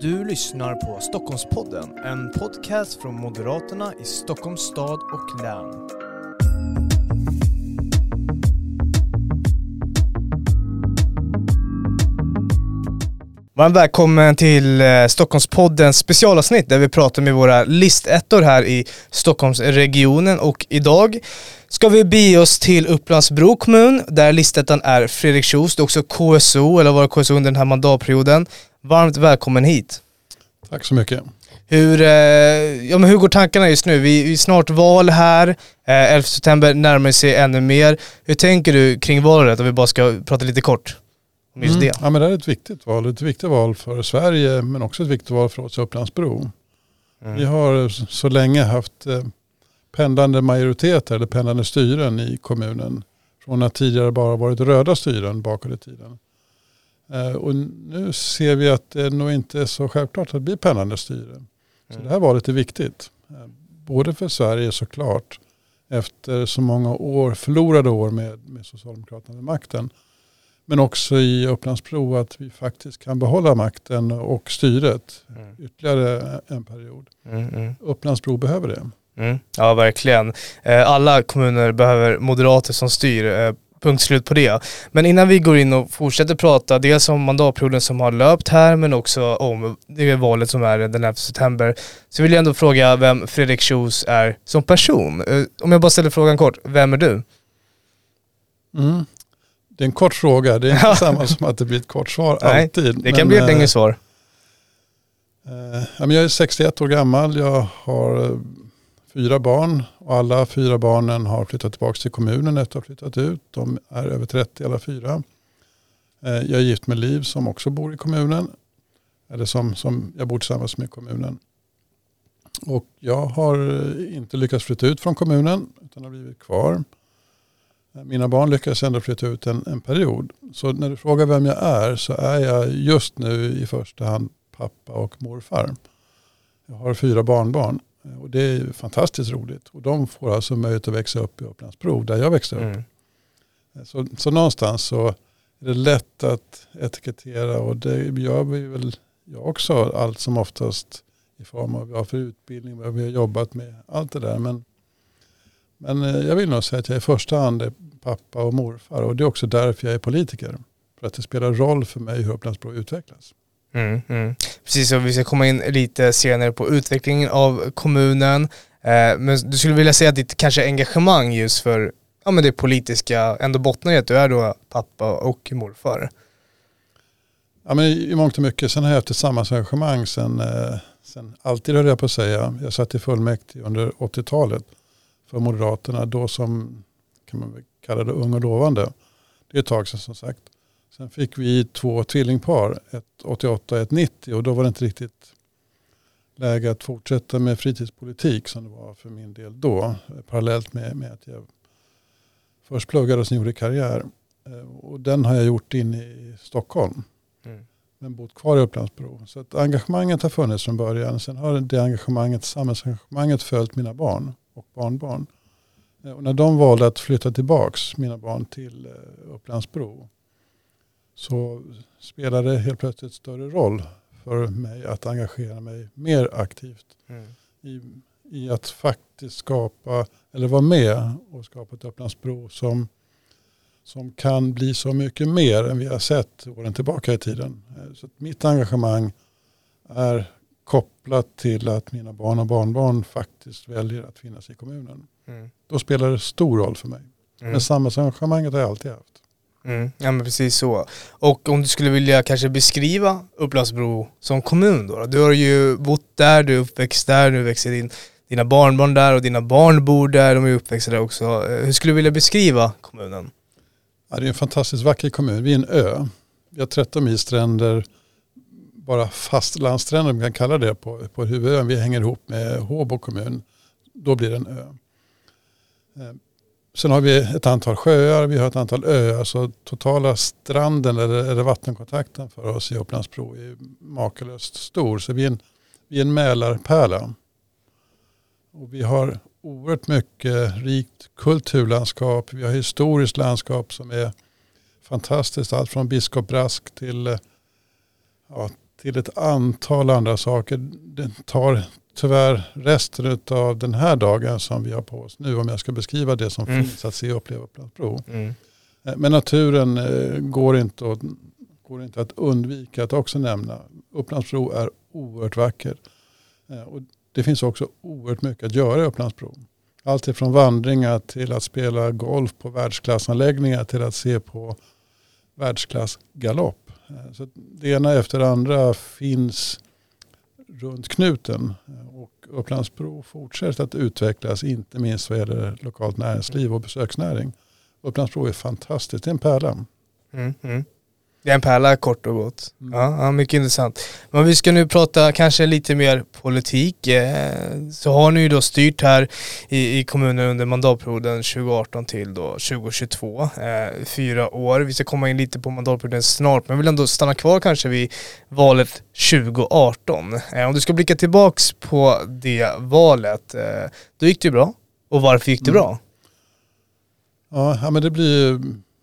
Du lyssnar på Stockholmspodden, en podcast från Moderaterna i Stockholms stad och län. Varmt välkommen till eh, Stockholmspoddens specialavsnitt där vi pratar med våra listettor här i Stockholmsregionen och idag ska vi bege oss till Upplands-Bro kommun där listettan är Fredrik Kjos, det är också KSO eller var KSO under den här mandatperioden. Varmt välkommen hit. Tack så mycket. Hur, eh, ja, men hur går tankarna just nu? Vi, är snart val här, eh, 11 september närmar sig ännu mer. Hur tänker du kring valet om vi bara ska prata lite kort om just Mm. det? Ja, men det är ett viktigt val. Ett viktigt val för Sverige men också ett viktigt val för oss i Upplandsbro. Mm. Vi har så länge haft eh, pendlande majoriteter eller pendlande styren i kommunen. Från att tidigare bara varit röda styren bakåt i tiden. Eh, Och nu ser vi att det nog inte är så självklart att det blir pendlande styre. Så Mm. det här valet är viktigt. Eh, Både för Sverige såklart. Efter så många år, förlorade år med, med Socialdemokraterna vid makten. Men också i Upplandsbro att vi faktiskt kan behålla makten och styret Mm. ytterligare en period. Mm, mm. Upplandsbro behöver det. Mm. Ja, verkligen. Eh, Alla kommuner behöver moderater som styr. Punkt slut på det. Men innan vi går in och fortsätter prata, dels om mandatperioden som har löpt här, men också om det valet som är den 11 september, så vill jag ändå fråga vem Fredrik Kjos är som person. Eh, Om jag bara ställer frågan kort, vem är du? Mm. Det är en kort fråga. Det är inte samma som att det blir ett kort svar Nej, alltid. Det kan Men, bli ett eh, längre svar. Eh, jag är 61 år gammal. Jag har fyra barn och alla fyra barnen har flyttat tillbaka till kommunen efter att ha flyttat ut. De är över 30 alla fyra. Eh, jag är gift med Liv som också bor i kommunen. Eller som, som jag bor tillsammans med i kommunen. Och jag har eh, inte lyckats flytta ut från kommunen utan har blivit kvar. Eh, mina barn lyckades ändå flytta ut en, en period. Så när du frågar vem jag är så är jag just nu i första hand pappa och morfar. Jag har fyra barnbarn och det är fantastiskt roligt. Och de får alltså möjlighet att växa upp i Upplandsbro där jag växte upp. Mm. Så, så någonstans så är det lätt att etikettera och det gör vi väl jag också allt som oftast i form av vad för utbildning, vad vi har jobbat med, allt det där. Men, men eh, jag vill nog säga att jag i första hand är pappa och morfar och det är också därför jag är politiker. För att det spelar roll för mig hur Upplandsbro utvecklas. Mm, mm. Precis, och vi ska komma in lite senare på utvecklingen av kommunen. Eh, men du skulle vilja säga att ditt kanske engagemang just för ja, men det politiska ändå bottnar i att du är då pappa och morfar. Ja, men I mångt och mycket. Sen har jag haft ett samhällsengagemang sen, eh, sen alltid höll jag på att säga. Jag satt i fullmäktige under 80-talet för Moderaterna. Då som kan man kalla det ung och lovande. Det är ett tag sedan som sagt. Sen fick vi två tvillingpar, ett 88 och ett 90 och då var det inte riktigt läge att fortsätta med fritidspolitik som det var för min del då. Parallellt med, med att jag först pluggade och sen gjorde karriär. Eh, Och den har jag gjort in i Stockholm Mm. men bott kvar i Upplandsbro. Så att engagemanget har funnits från början. Sen har det engagemanget, samhällsengagemanget följt mina barn och barnbarn. Eh, Och när de valde att flytta tillbaks, mina barn, till eh, Upplandsbro så spelade det helt plötsligt större roll för mig att engagera mig mer aktivt Mm. i, i att faktiskt skapa, eller vara med och skapa ett Upplandsbro som, som kan bli så mycket mer än vi har sett åren tillbaka i tiden. Eh, Så mitt engagemang är kopplat till att mina barn och barnbarn faktiskt väljer att finnas i kommunen. Mm. Då spelar det stor roll för mig. Mm. Men samhällsengagemanget har jag alltid haft. Mm. Ja men precis så. Och om du skulle vilja kanske beskriva Upplandsbro som kommun då. Du har ju bott där, du är uppväxt där, nu växer din, dina barnbarn där och dina barn bor där, de är uppväxta där också. Eh, hur skulle du vilja beskriva kommunen? Ja, det är en fantastiskt vacker kommun. Vi är en ö. Vi har 13 mil stränder, bara fastlandsstränder, om man kan kalla det, på, på huvudön. Vi hänger ihop med Håbo kommun. Då blir det en ö. Eh, Sen har vi ett antal sjöar, vi har ett antal öar. Så totala stranden eller, eller vattenkontakten för oss i Upplandsbro är makalöst stor. Så vi är en, vi är en Mälarpärla. Och vi har oerhört mycket rikt kulturlandskap. Vi har historiskt landskap som är fantastiskt. Allt från Biskop Brask till, eh, ja, till ett antal andra saker. Det tar tyvärr resten av den här dagen som vi har på oss nu om jag ska beskriva det som mm. finns att se och uppleva på Upplandsbro. Mm. Eh, men naturen eh, går inte, att, går inte att undvika att också nämna. Upplandsbro är oerhört vacker. Eh, och det finns också oerhört mycket att göra i Upplandsbro. Allt ifrån vandringar till att spela golf på världsklassanläggningar till att se på världsklass galopp. Eh, så det ena efter det andra finns runt knuten. Eh, och Upplandsbro fortsätter att utvecklas, inte minst vad gäller lokalt näringsliv och besöksnäring. Upplandsbro är fantastiskt, det är en pärla. Mm, mm. Det är en pärla kort och gott. Mm. Ja, ja, mycket intressant. Men vi ska nu prata kanske lite mer politik. Eh, så har ni ju då styrt här i, i kommunen under mandatperioden 2018 till då 2022. Eh, fyra år. Vi ska komma in lite på mandatperioden snart men jag vill ändå stanna kvar kanske vid valet 2018. Eh, om du ska blicka tillbaks på det valet, då gick det ju bra. Och varför gick det mm. bra? Ja, men det blir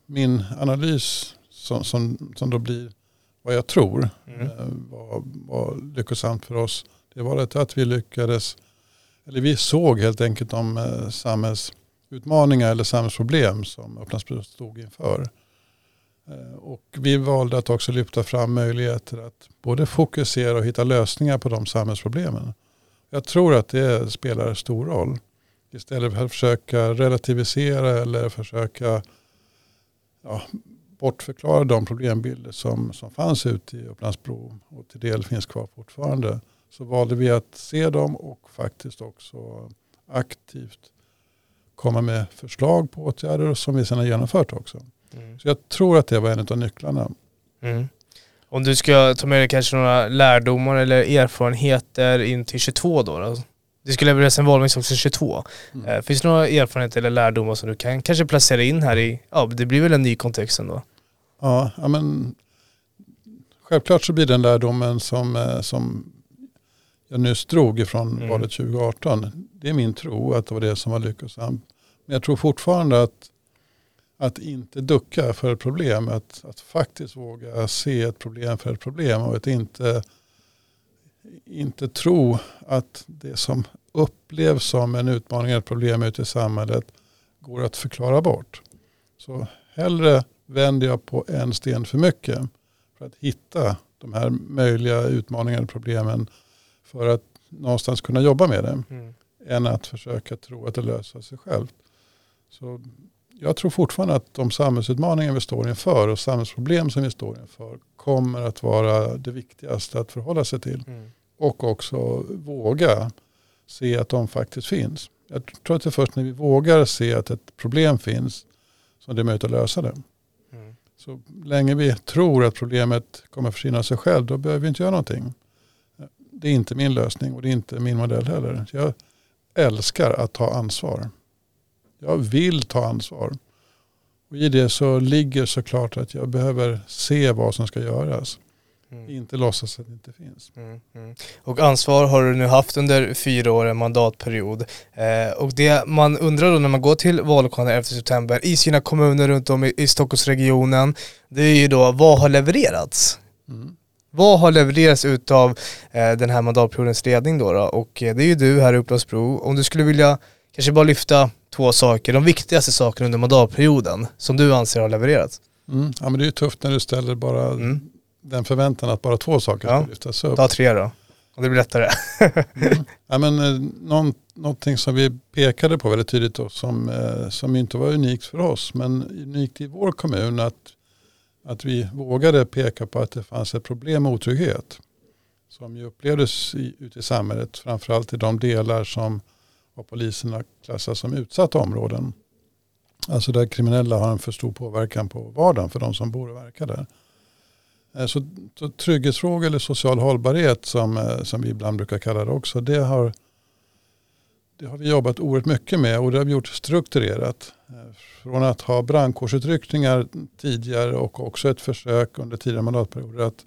min analys som, som, som då blir vad jag tror mm. Eh, var, var lyckosamt för oss. Det var det att vi lyckades, eller vi såg helt enkelt de eh, samhällsutmaningar eller samhällsproblem som Upplandsbro stod inför. Eh, och vi valde att också lyfta fram möjligheter att både fokusera och hitta lösningar på de samhällsproblemen. Jag tror att det spelar stor roll. Istället för att försöka relativisera eller försöka ja, bortförklara de problembilder som, som fanns ute i Upplandsbro och till del finns kvar fortfarande. Så valde vi att se dem och faktiskt också aktivt komma med förslag på åtgärder som vi sedan har genomfört också. Mm. Så jag tror att det var en av nycklarna. Mm. Om du ska ta med dig kanske några lärdomar eller erfarenheter in till 22 då? då? Du skulle levereras en valmix också 22. Mm. Eh, finns det några erfarenheter eller lärdomar som du kan kanske placera in här i, ja det blir väl en ny kontext ändå? Ja, ja men självklart så blir den lärdomen som, eh, som jag nyss drog ifrån mm. valet 2018. Det är min tro att det var det som var lyckosamt. Men jag tror fortfarande att, att inte ducka för ett problem, att, att faktiskt våga se ett problem för ett problem och att inte inte tro att det som upplevs som en utmaning eller ett problem ute i samhället går att förklara bort. Så hellre vänder jag på en sten för mycket för att hitta de här möjliga utmaningarna och problemen för att någonstans kunna jobba med det. Mm. Än att försöka tro att det löser sig självt. Så jag tror fortfarande att de samhällsutmaningar vi står inför och samhällsproblem som vi står inför kommer att vara det viktigaste att förhålla sig till. Mm. Och också våga se att de faktiskt finns. Jag tror att det är först när vi vågar se att ett problem finns som det är möjligt att lösa det. Mm. Så länge vi tror att problemet kommer att försvinna sig själv, då behöver vi inte göra någonting. Det är inte min lösning och det är inte min modell heller. Jag älskar att ta ansvar. Jag vill ta ansvar. Och I det så ligger såklart att jag behöver se vad som ska göras. Mm. Inte låtsas att det inte finns. Mm, mm. Och ansvar har du nu haft under fyra år, en mandatperiod. Eh, och det man undrar då när man går till vallokalen efter september i sina kommuner runt om i, i Stockholmsregionen, det är ju då vad har levererats? Mm. Vad har levererats utav eh, den här mandatperiodens ledning då, då? Och eh, det är ju du här i Upplandsbro. Om du skulle vilja kanske bara lyfta två saker, de viktigaste sakerna under mandatperioden som du anser har levererats. Mm. Ja men det är ju tufft när du ställer bara mm den förväntan att bara två saker ja. ska lyftas upp. Ta tre då, och det blir lättare. mm. ja, men, eh, någon, någonting som vi pekade på väldigt tydligt då, som, eh, som inte var unikt för oss men unikt i vår kommun att, att vi vågade peka på att det fanns ett problem med otrygghet som ju upplevdes i, ute i samhället, framförallt i de delar som vad poliserna klassar som utsatta områden. Alltså där kriminella har en för stor påverkan på vardagen för de som bor och verkar där. Eh, så, så trygghetsfrågor eller social hållbarhet som, eh, som vi ibland brukar kalla det också, det har, det har vi jobbat oerhört mycket med och det har vi gjort strukturerat. Eh, från att ha brandkårsutryckningar tidigare och också ett försök under tidigare mandatperioder att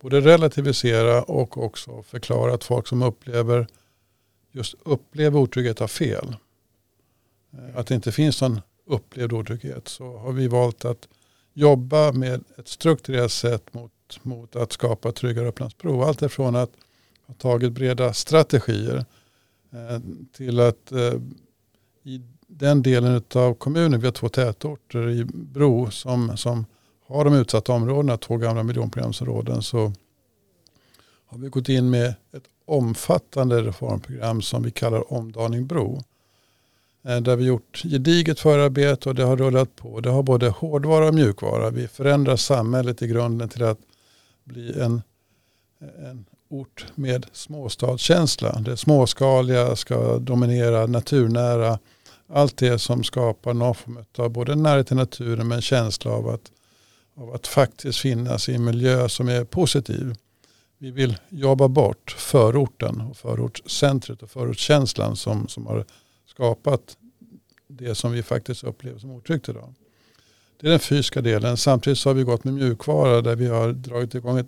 både relativisera och också förklara att folk som upplever just upplever otrygghet har fel. Eh, att det inte finns någon upplevd otrygghet så har vi valt att jobba med ett strukturerat sätt mot, mot att skapa tryggare Upplandsbro. Allt ifrån att ha tagit breda strategier eh, till att eh, i den delen av kommunen, vi har två tätorter i Bro som, som har de utsatta områdena, två gamla miljonprogramsområden, så har vi gått in med ett omfattande reformprogram som vi kallar Omdaning Bro. Eh, där vi gjort gediget förarbete och det har rullat på. Det har både hårdvara och mjukvara. Vi förändrar samhället i grunden till att bli en, en ort med småstadskänsla. Det småskaliga ska dominera, naturnära. Allt det som skapar någon form av både närhet till naturen men känsla av att, av att faktiskt finnas i en miljö som är positiv. Vi vill jobba bort förorten och förortscentret och förortskänslan som, som har skapat det som vi faktiskt upplever som otryggt idag. Det är den fysiska delen. Samtidigt så har vi gått med mjukvara där vi har dragit igång ett,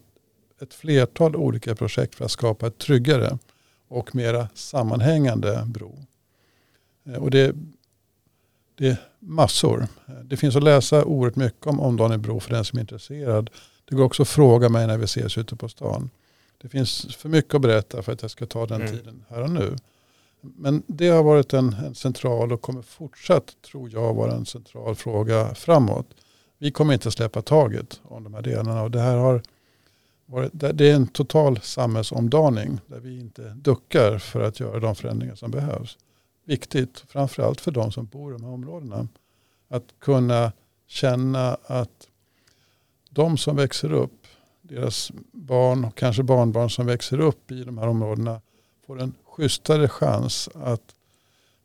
ett flertal olika projekt för att skapa ett tryggare och mera sammanhängande bro. Eh, och det, det är massor. Eh, det finns att läsa oerhört mycket om omdaning bro för den som är intresserad. Det går också att fråga mig när vi ses ute på stan. Det finns för mycket att berätta för att jag ska ta den mm. tiden här och nu. Men det har varit en, en, central och kommer fortsatt, tror jag, vara en central fråga framåt. Vi kommer inte släppa taget om de här delarna. Och det här har varit, det är en total samhällsomdaning där vi inte duckar för att göra de förändringar som behövs. Viktigt, framförallt för de som bor i de här områdena, att kunna känna att de som växer upp, deras barn och kanske barnbarn som växer upp i de här områdena får en schysstare chans att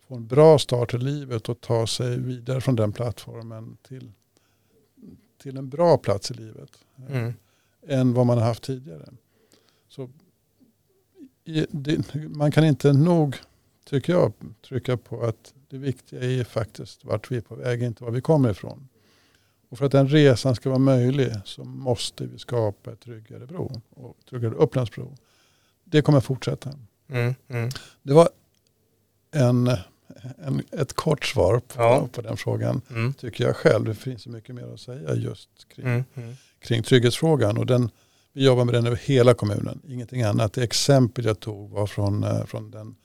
få en bra start i livet och ta sig vidare från den plattformen till, till en bra plats i livet. Mm. Än vad man har haft tidigare. Så man kan inte nog, tycker jag, trycka på att det viktiga är faktiskt vart vi är på väg, inte var vi kommer ifrån. Och för att den resan ska vara möjlig så måste vi skapa ett tryggare bro och tryggare Upplandsbro. Det kommer fortsätta. Mm, mm. Det var en, en, ett kort svar på, ja. på den frågan, mm. tycker jag själv. Det finns så mycket mer att säga just kring, mm, mm. kring trygghetsfrågan. Och den, vi jobbar med den över hela kommunen, ingenting annat. Det exempel jag tog var från, eh, från den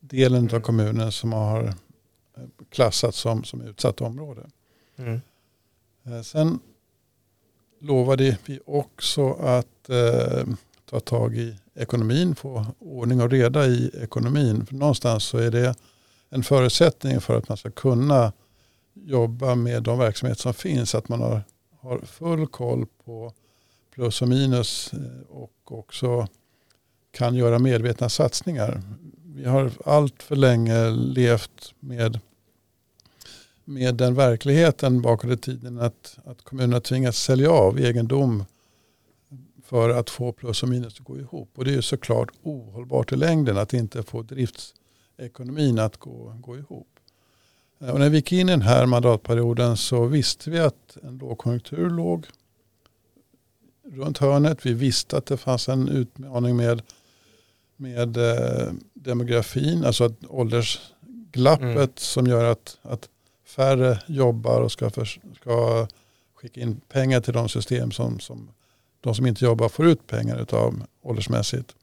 delen av mm. kommunen som har eh, klassats som, som utsatt område. Eh, sen lovade vi också att eh, ta tag i ekonomin, få ordning och reda i ekonomin. För någonstans så är det en förutsättning för att man ska kunna jobba med de verksamheter som finns. Att man har, har full koll på plus och minus eh, och också kan göra medvetna satsningar. Vi har allt för länge levt med, med den verkligheten bakåt i tiden att, att kommunerna tvingas sälja av egendom för att få plus och minus att gå ihop. Och det är såklart ohållbart i längden att inte få driftsekonomin att gå, gå ihop. Eh, och när vi gick in i den här mandatperioden så visste vi att en lågkonjunktur låg runt hörnet. Vi visste att det fanns en utmaning med, med eh, demografin, alltså att åldersglappet mm. som gör att, att färre jobbar och ska, för, ska skicka in pengar till de system som, som de som inte jobbar får ut pengar utav åldersmässigt.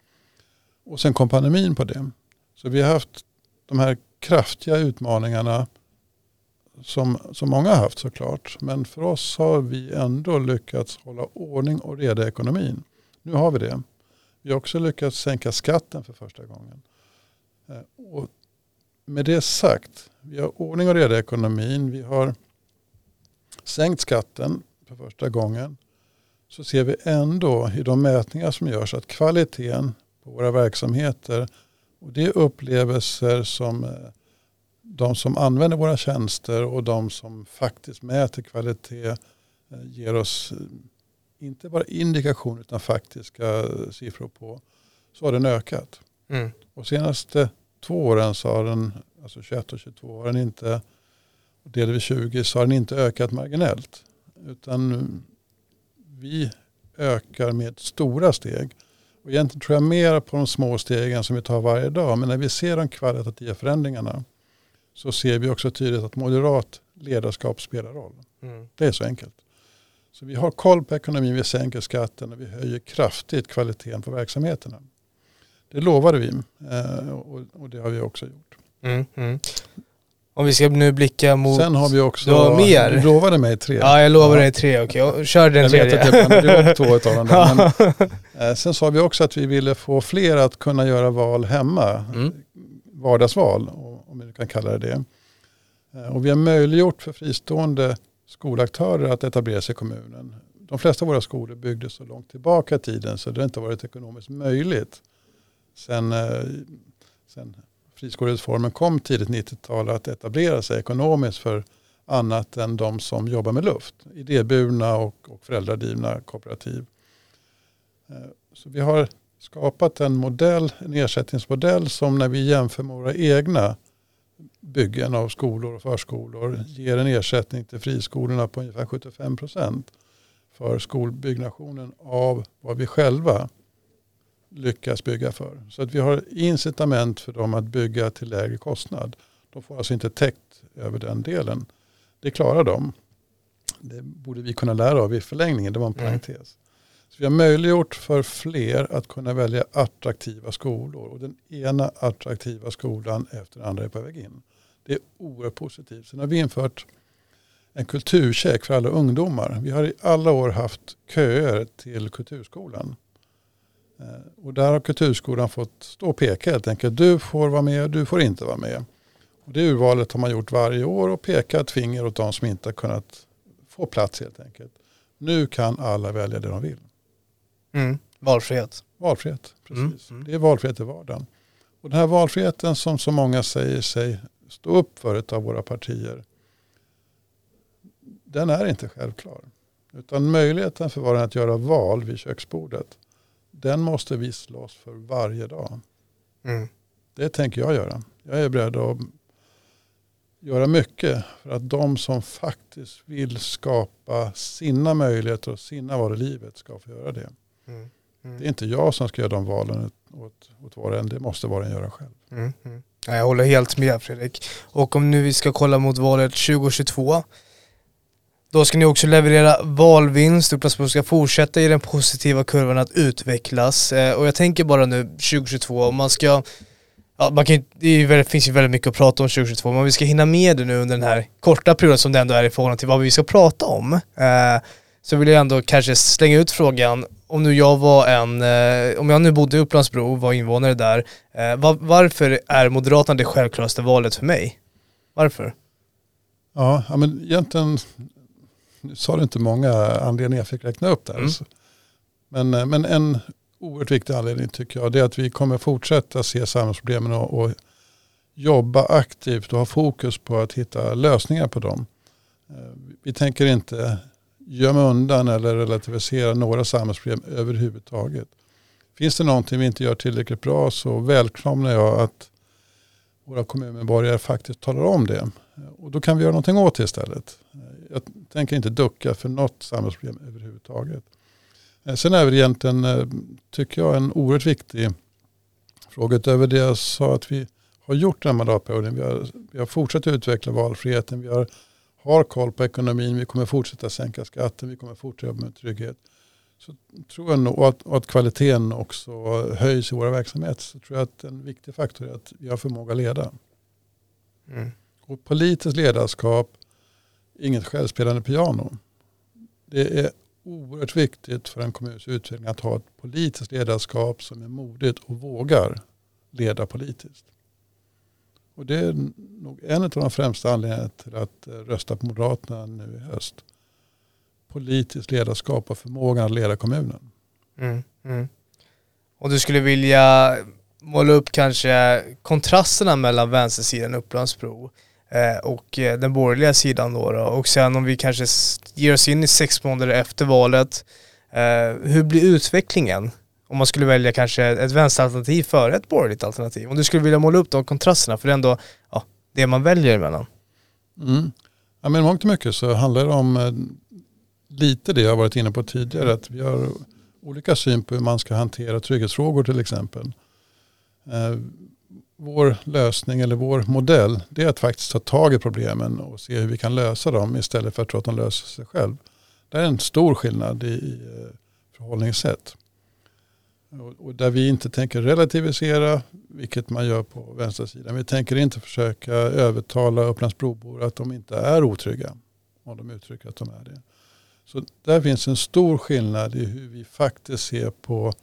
Och sen kom pandemin på det. Så vi har haft de här kraftiga utmaningarna som, som många har haft såklart. Men för oss har vi ändå lyckats hålla ordning och reda i ekonomin. Nu har vi det. Vi har också lyckats sänka skatten för första gången. Eh, och med det sagt, vi har ordning och reda i ekonomin. Vi har sänkt skatten för första gången så ser vi ändå i de mätningar som görs att kvaliteten på våra verksamheter och det är upplevelser som eh, de som använder våra tjänster och de som faktiskt mäter kvalitet eh, ger oss eh, inte bara indikation utan faktiska siffror på så har den ökat. Mm. Och senaste åren så har den, alltså 21 och 22 har den inte, och delvis 20 så har den inte ökat marginellt. Utan vi ökar med stora steg. Och egentligen tror jag mer på de små stegen som vi tar varje dag. Men när vi ser de kvalitativa förändringarna så ser vi också tydligt att moderat ledarskap spelar roll. Mm. Det är så enkelt. Så vi har koll på ekonomin, vi sänker skatten och vi höjer kraftigt kvaliteten på verksamheterna. Det lovade vi eh, och det har vi också gjort. Mm, mm. Om vi ska nu blicka mot... Sen har vi också... Du har mer? Du lovade mig tre. Ja, jag lovade ja. dig tre. Okej, okay. kör den jag tredje. Jag vet att två av dem. Där, men, eh, sen sa vi också att vi ville få fler att kunna göra val hemma. Mm. Vardagsval, om vi kan kalla det det. Eh, och vi har möjliggjort för fristående skolaktörer att etablera sig i kommunen. De flesta av våra skolor byggdes så långt tillbaka i tiden så det har inte varit ekonomiskt möjligt sen, eh, sen friskolereformen kom tidigt 90-tal att etablera sig ekonomiskt för annat än de som jobbar med luft. Idéburna och, och föräldradrivna kooperativ. Eh, så vi har skapat en modell, en ersättningsmodell som när vi jämför med våra egna byggen av skolor och förskolor ger en ersättning till friskolorna på ungefär 75 procent för skolbyggnationen av vad vi själva lyckas bygga för. Så att vi har incitament för dem att bygga till lägre kostnad. De får alltså inte täckt över den delen. Det klarar de. Det borde vi kunna lära av i förlängningen, det var en mm. parentes. Så vi har möjliggjort för fler att kunna välja attraktiva skolor. Och den ena attraktiva skolan efter den andra är på väg in. Det är oerhört positivt. Sen har vi infört en kulturcheck för alla ungdomar. Vi har i alla år haft köer till kulturskolan. Eh, och där har kulturskolan fått stå och peka helt enkelt. Du får vara med, du får inte vara med. Och det urvalet har man gjort varje år och pekat finger åt de som inte har kunnat få plats helt enkelt. Nu kan alla välja det de vill. Mm. Valfrihet. Valfrihet, precis. Mm. Mm. Det är valfrihet i vardagen. Och den här valfriheten som så många säger sig stå upp för av våra partier. Den är inte självklar. Utan möjligheten för var och en att göra val vid köksbordet den måste vi slåss för varje dag. Mm. Det tänker jag göra. Jag är beredd att göra mycket för att de som faktiskt vill skapa sina möjligheter och sina val i livet ska få göra det. Mm. Mm. Det är inte jag som ska göra de valen åt, åt var och en, det måste var och en göra själv. Mm. mm. Jag håller helt med Fredrik. Och om nu vi ska kolla mot valet 2022 då ska ni också leverera valvinst, Upplandsbro ska fortsätta i den positiva kurvan att utvecklas. Eh, och jag tänker bara nu 2022, om man ska Ja, man kan, det väldigt, finns ju väldigt mycket att prata om 2022, men vi ska hinna med det nu under den här korta perioden som det ändå är i förhållande till vad vi ska prata om. Eh, så vill jag ändå kanske slänga ut frågan, om nu jag var en, eh, om jag nu bodde i Upplandsbro, var invånare där, eh, var, varför är Moderaterna det självklaraste valet för mig? Varför? Ja, men egentligen nu sa du inte många anledningar jag fick räkna upp där. Mm. Men, eh, men en oerhört viktig anledning tycker jag det är att vi kommer fortsätta se samhällsproblemen och, och jobba aktivt och ha fokus på att hitta lösningar på dem. Eh, vi tänker inte gömma undan eller relativisera några samhällsproblem överhuvudtaget. Finns det någonting vi inte gör tillräckligt bra så välkomnar jag att våra kommunmedborgare faktiskt talar om det. Och då kan vi göra någonting åt det istället. Jag tänker inte ducka för något samhällsproblem överhuvudtaget. Eh, sen är det egentligen, eh, tycker jag, en oerhört viktig fråga utöver det jag sa att vi har gjort den här mandatperioden. Vi har, vi har fortsatt utveckla valfriheten, vi har, har koll på ekonomin, vi kommer fortsätta sänka skatten, vi kommer fortsätta jobba med trygghet. Så tror jag nog, och att, och att kvaliteten också höjs i våra verksamheter, så tror jag att en viktig faktor är att vi har förmåga att leda. Mm. Och politiskt ledarskap, inget självspelande piano. Det är oerhört viktigt för en kommuns utveckling att ha ett politiskt ledarskap som är modigt och vågar leda politiskt. Och det är nog en av de främsta anledningarna till att rösta på Moderaterna nu i höst. Politiskt ledarskap och förmågan att leda kommunen. Mm, mm. Och du skulle vilja måla upp kanske kontrasterna mellan vänstersidan Upplandsbro Eh, och eh, den borgerliga sidan då, då, Och sen om vi kanske ger oss in i sex månader efter valet, eh, hur blir utvecklingen? Om man skulle välja kanske ett vänsteralternativ före ett borgerligt alternativ. Om du skulle vilja måla upp de kontrasterna, för det är ändå ja, det man väljer emellan. Mm. Ja, men mångt och mycket så handlar det om lite det jag varit inne på tidigare, att vi har olika syn på hur man ska hantera trygghetsfrågor till exempel eh, vår lösning eller vår modell det är att faktiskt ta tag i problemen och se hur vi kan lösa dem istället för att tro att de löser sig själv. Det är en stor skillnad i, eh, förhållningssätt. Och, och där vi inte tänker relativisera, vilket man gör på vänstersidan. Vi tänker inte försöka övertala Upplandsbrobor att de inte är otrygga. Om de uttrycker att de är det. Så där finns en stor skillnad i hur vi faktiskt ser på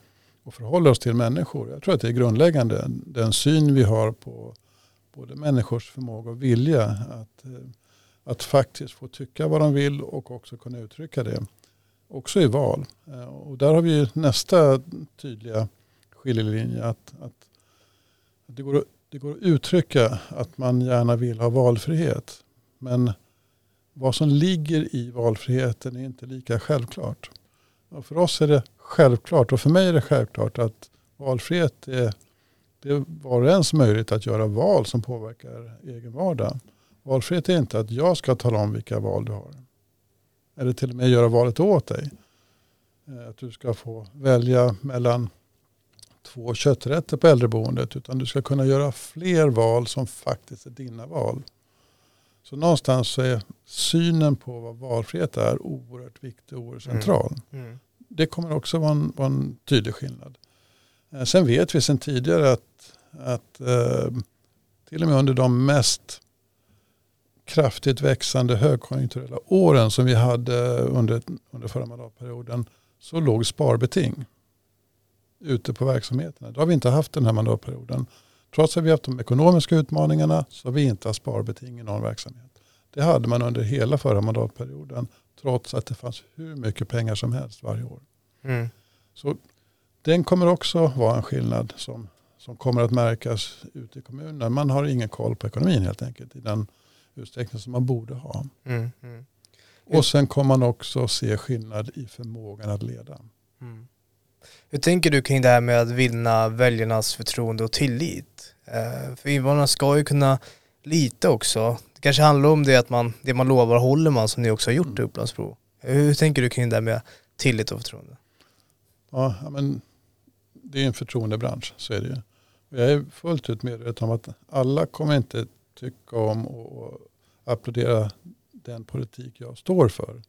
och förhåller oss till människor. Jag tror att det är grundläggande. Den syn vi har på både människors förmåga och vilja att, eh, att faktiskt få tycka vad de vill och också kunna uttrycka det. Också i val. Eh, och där har vi nästa tydliga skiljelinje. Att, att, att det, går att, det går att uttrycka att man gärna vill ha valfrihet. Men vad som ligger i valfriheten är inte lika självklart. Och för oss är det självklart och för mig är det självklart att valfrihet är, det är var och ens möjlighet att göra val som påverkar egen vardag. Valfrihet är inte att jag ska tala om vilka val du har. Eller till och med göra valet åt dig. Eh, att du ska få välja mellan två kötträtter på äldreboendet. Utan du ska kunna göra fler val som faktiskt är dina val. Så någonstans så är synen på vad valfrihet är oerhört viktig och oerhört mm. central. Mm. Mm. Det kommer också vara en, vara en tydlig skillnad. Eh, sen vet vi sedan tidigare att, att eh, till och med under de mest kraftigt växande högkonjunkturella åren som vi hade under, under förra mandatperioden så låg sparbeting ute på verksamheterna. Det har vi inte haft den här mandatperioden. Trots att vi haft de ekonomiska utmaningarna så har vi inte haft sparbeting i någon verksamhet. Det hade man under hela förra mandatperioden trots att det fanns hur mycket pengar som helst varje år. Mm. Så den kommer också vara en skillnad som, som kommer att märkas ute i kommunerna. Man har ingen koll på ekonomin helt enkelt i den utsträckning som man borde ha. Mm. Mm. Och sen kommer man också se skillnad i förmågan att leda. Mm. Hur tänker du kring det här med att vinna väljarnas förtroende och tillit? Eh, för invånarna ska ju kunna lita också. Det kanske handlar om det att man, det man lovar håller man som ni också har gjort mm. i Upplandsbro. Hur tänker du kring det med tillit och förtroende? Ja, men det är en förtroendebransch, så är det ju. Jag är fullt ut medveten om att alla kommer inte tycka om och applådera den politik jag står för.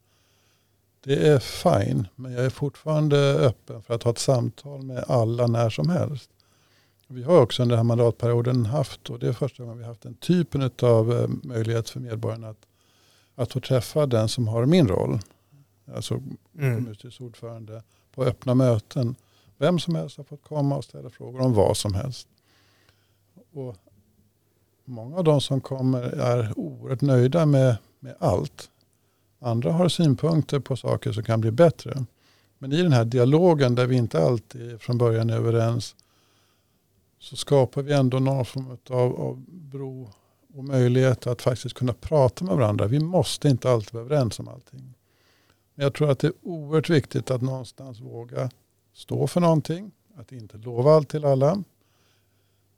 Det är fine, men jag är fortfarande öppen för att ha ett samtal med alla när som helst. Vi har också under den här mandatperioden haft, och det är första gången vi har haft den typen av eh, möjlighet för medborgarna att, att få träffa den som har min roll. Alltså mm. kommunstyrelseordförande på öppna möten. Vem som helst har fått komma och ställa frågor om vad som helst. Och många av de som kommer är oerhört nöjda med, med allt. Andra har synpunkter på saker som kan bli bättre. Men i den här dialogen där vi inte alltid från början är överens så skapar vi ändå någon form av, av bro och möjlighet att faktiskt kunna prata med varandra. Vi måste inte alltid vara överens om allting. Men jag tror att det är oerhört viktigt att någonstans våga stå för någonting. Att inte lova allt till alla.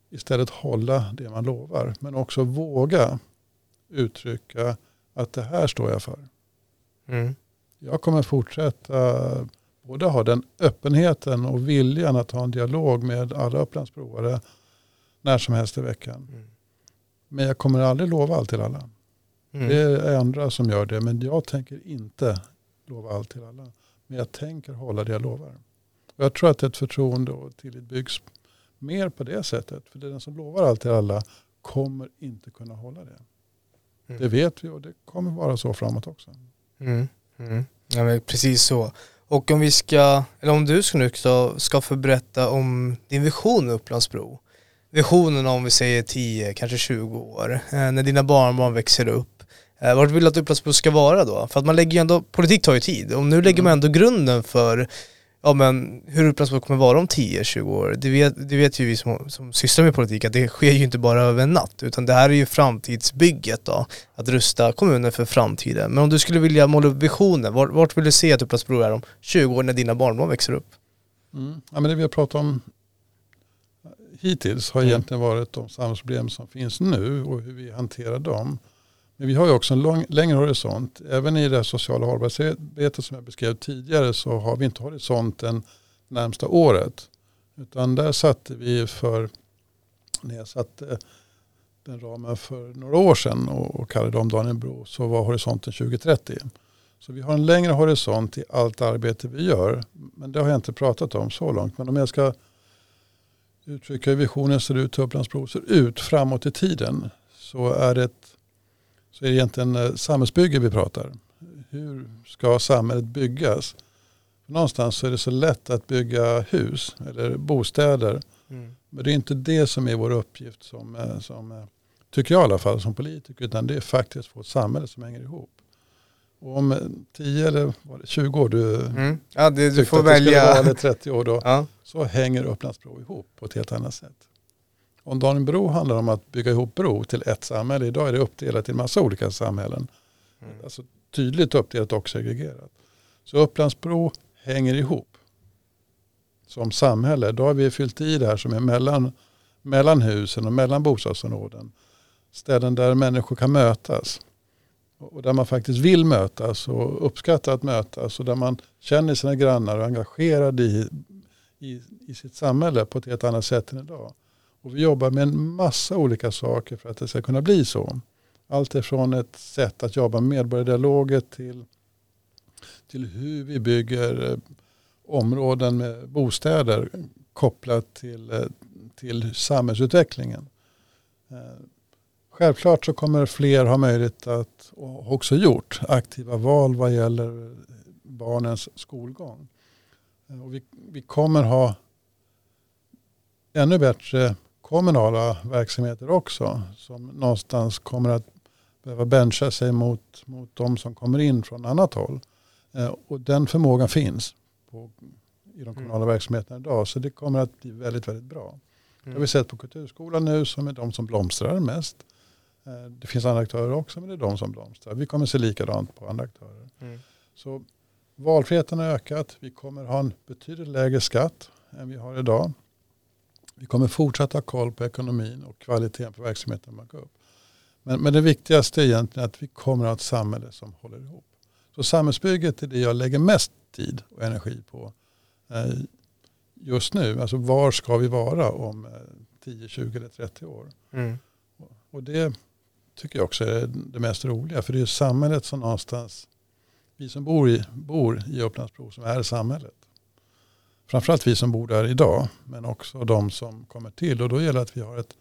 Istället hålla det man lovar. Men också våga uttrycka att det här står jag för. Mm. Jag kommer fortsätta både ha den öppenheten och viljan att ha en dialog med alla Upplandsbroare när som helst i veckan. Mm. Men jag kommer aldrig lova allt till alla. Mm. Det är andra som gör det, men jag tänker inte lova allt till alla. Men jag tänker hålla det jag lovar. Och jag tror att ett förtroende och tillit byggs mer på det sättet. För det den som lovar allt till alla kommer inte kunna hålla det. Mm. Det vet vi och det kommer vara så framåt också. Mm. Mm. Ja, men precis så. Och om vi ska, eller om du ska nu ska, ska få berätta om din vision med Upplandsbro. Visionen om vi säger 10, kanske 20 år, eh, när dina barnbarn växer upp. Eh, vart vill du att Upplandsbro ska vara då? För att man lägger ju ändå, politik tar ju tid och nu lägger man mm. ändå grunden för ja men hur Upplandsbro kommer vara om 10-20 år, det vet, det vet ju vi som, som sysslar med politik att det sker ju inte bara över en natt utan det här är ju framtidsbygget då, att rusta kommunen för framtiden. Men om du skulle vilja måla upp visionen, vart, vart vill du se att Upplandsbro är om 20 år när dina barnbarn växer upp? Mm. Ja, men det vi har pratat om hittills har mm. egentligen varit de samhällsproblem som finns nu och hur vi hanterar dem. Men vi har ju också en lång, längre horisont. Även i det sociala hållbarhetsarbetet som jag beskrev tidigare så har vi inte horisonten närmsta året. Utan där satte vi för, när jag satte den ramen för några år sedan och, och kallade om Danielbro så var horisonten 2030. Så vi har en längre horisont i allt arbete vi gör. Men det har jag inte pratat om så långt. Men om jag ska uttrycka hur visionen ser ut, hur Upplandsbro ser ut framåt i tiden. Så är det, så är det egentligen eh, samhällsbygge vi pratar. Hur ska samhället byggas? Någonstans så är det så lätt att bygga hus eller bostäder. Mm. Men det är inte det som är vår uppgift som, eh, som eh, tycker jag i alla fall som politiker. Utan det är faktiskt att få ett samhälle som hänger ihop. Och om 10 eller 20 år du mm. ja, det, du får att välja. det vara, eller 30 år då, ja. så hänger Upplandsbro ihop på ett helt annat sätt. Om Danielbro handlar om att bygga ihop bro till ett samhälle. Idag är det uppdelat i en massa olika samhällen. Mm. Alltså tydligt uppdelat och segregerat. Så Upplandsbro hänger ihop som samhälle. Då har vi fyllt i det här som är mellan, mellan husen och mellan bostadsområden. Ställen där människor kan mötas. Och där man faktiskt vill mötas och uppskattar att mötas. Och där man känner sina grannar och är engagerad i, i, i sitt samhälle på ett helt annat sätt än idag. Och vi jobbar med en massa olika saker för att det ska kunna bli så. Allt ifrån ett sätt att jobba med medborgardialoger till, till hur vi bygger eh, områden med bostäder kopplat till, eh, till samhällsutvecklingen. Eh, självklart så kommer fler ha möjlighet att, och också gjort, aktiva val vad gäller barnens skolgång. Och vi, vi kommer ha ännu bättre kommunala verksamheter också som någonstans kommer att behöva bencha sig mot, mot de som kommer in från annat håll. Eh, och den förmågan finns på, i de kommunala mm. verksamheterna idag. Så det kommer att bli väldigt, väldigt bra. Mm. Det har vi mm. sett på Kulturskolan nu som är de som blomstrar mest. Eh, det finns andra aktörer också men det är de som blomstrar. Vi kommer se likadant på andra aktörer. Mm. Så valfriheten har ökat. Vi kommer ha en betydligt lägre skatt än vi har idag. Vi kommer fortsätta ha koll på ekonomin och kvaliteten på verksamheten man går upp. Men, men det viktigaste är egentligen att vi kommer att ha ett samhälle som håller ihop. Så samhällsbygget är det jag lägger mest tid och energi på eh, just nu. Alltså var ska vi vara om 10, eh, 20 eller 30 år? Mm. Och det tycker jag också är det mest roliga. För det är samhället som någonstans, vi som bor i, bor i Upplandsbro som är samhället. Framförallt vi som bor där idag men också de som kommer till. Och då gäller det att vi har ett,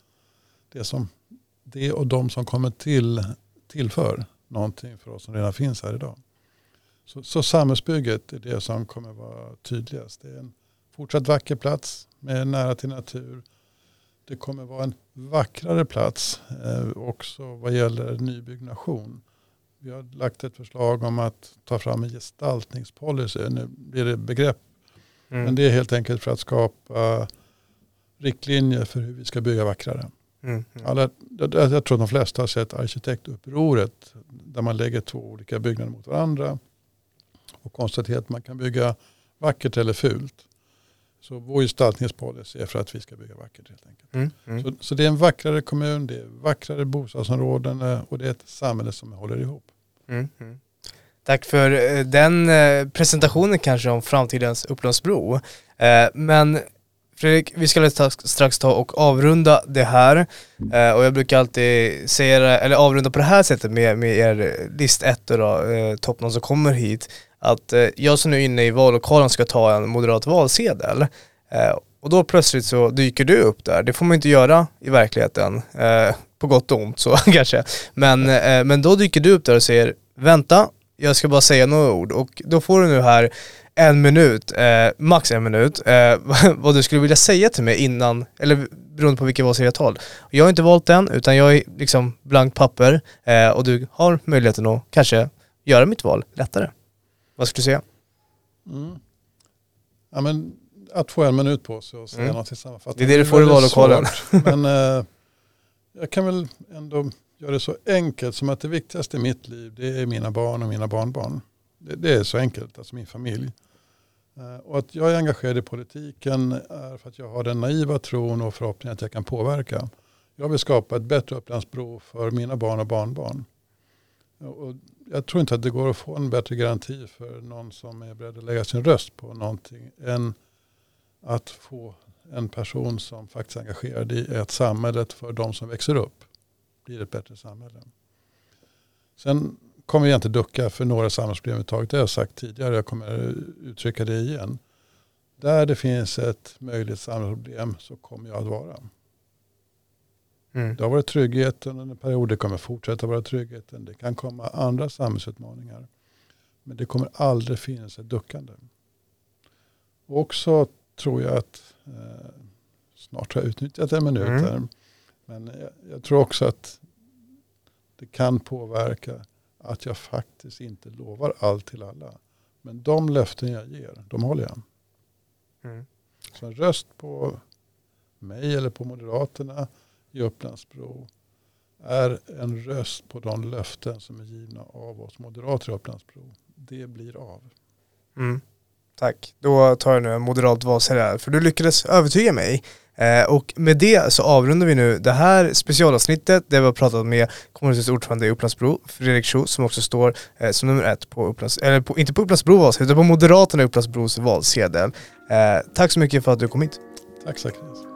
det, som, det och de som kommer till tillför någonting för oss som redan finns här idag. Så, så samhällsbygget är det som kommer vara tydligast. Det är en fortsatt vacker plats med nära till natur. Det kommer vara en vackrare plats eh, också vad gäller nybyggnation. Vi har lagt ett förslag om att ta fram en gestaltningspolicy. Nu blir det begrepp. Mm. Men det är helt enkelt för att skapa riktlinjer för hur vi ska bygga vackrare. Mm. Mm. Alla, jag tror att de flesta har sett arkitektupproret där man lägger två olika byggnader mot varandra och konstaterar att man kan bygga vackert eller fult. Så vår gestaltningspolicy är för att vi ska bygga vackert helt enkelt. Mm, mm. Så, så, det är en vackrare kommun, det är vackrare bostadsområden eh, och det är ett samhälle som håller ihop. Mm, mm. Tack för eh, den eh, presentationen kanske om framtidens Upplandsbro. Eh, men Fredrik, vi ska strax ta och avrunda det här. och jag brukar alltid säga eller avrunda på det här sättet med, med er list 1 då, toppnamn som kommer hit att jag som nu är inne i vallokalen ska ta en moderat valsedel och då plötsligt så dyker du upp där. Det får man inte göra i verkligheten, på gott och ont så kanske. Men, men då dyker du upp där och säger vänta, jag ska bara säga några ord och då får du nu här en minut, eh, max en minut, eh, vad du skulle vilja säga till mig innan, eller beroende på vilket valsedel jag tar. Jag har inte valt den, utan jag är liksom blankt papper eh, och du har möjligheten att kanske göra mitt val lättare. Vad skulle du säga? Mm. Ja, men att få en minut på sig och säga mm. något sammanfattande. Det är det du får i vallokalen. men eh, jag kan väl ändå göra det så enkelt som att det viktigaste i mitt liv det är mina barn och mina barnbarn. Det, det är så enkelt, alltså min familj. Eh, och att jag är engagerad i politiken är för att jag har den naiva tron och förhoppningen att jag kan påverka. Jag vill skapa ett bättre Upplandsbro för mina barn och barnbarn. Och jag tror inte att det går att få en bättre garanti för någon som är beredd att lägga sin röst på någonting än att få en person som faktiskt är engagerad i att samhället för de som växer upp blir ett bättre samhälle. Sen kommer jag inte ducka för några samhällsproblem överhuvudtaget. Det har jag sagt tidigare, jag kommer uttrycka det igen. Där det finns ett möjligt samhällsproblem så kommer jag att vara. Mm. Det har varit tryggheten under en period, det kommer fortsätta vara tryggheten. Det kan komma andra samhällsutmaningar. Men det kommer aldrig finnas ett duckande. Och också tror jag att, eh, snart har jag utnyttjat en minut mm. Men jag, jag, tror också att det kan påverka att jag faktiskt inte lovar allt till alla. Men de löften jag ger, de håller jag. Mm. Så en röst på mig eller på Moderaterna i Upplandsbro är en röst på de löften som är givna av oss moderater i Upplandsbro. Det blir av. Mm. Tack. Då tar jag nu en moderat valsedel här, för du lyckades övertyga mig. Eh, och med det så avrundar vi nu det här specialavsnittet där vi har pratat med kommunstyrelsens ordförande i Upplandsbro, Fredrik Schou, som också står eh, som nummer ett på Upplands, eller på, inte på Upplandsbro valsedel, utan på Moderaterna i Upplandsbros valsedel. Eh, tack så mycket för att du kom hit. Tack så mycket.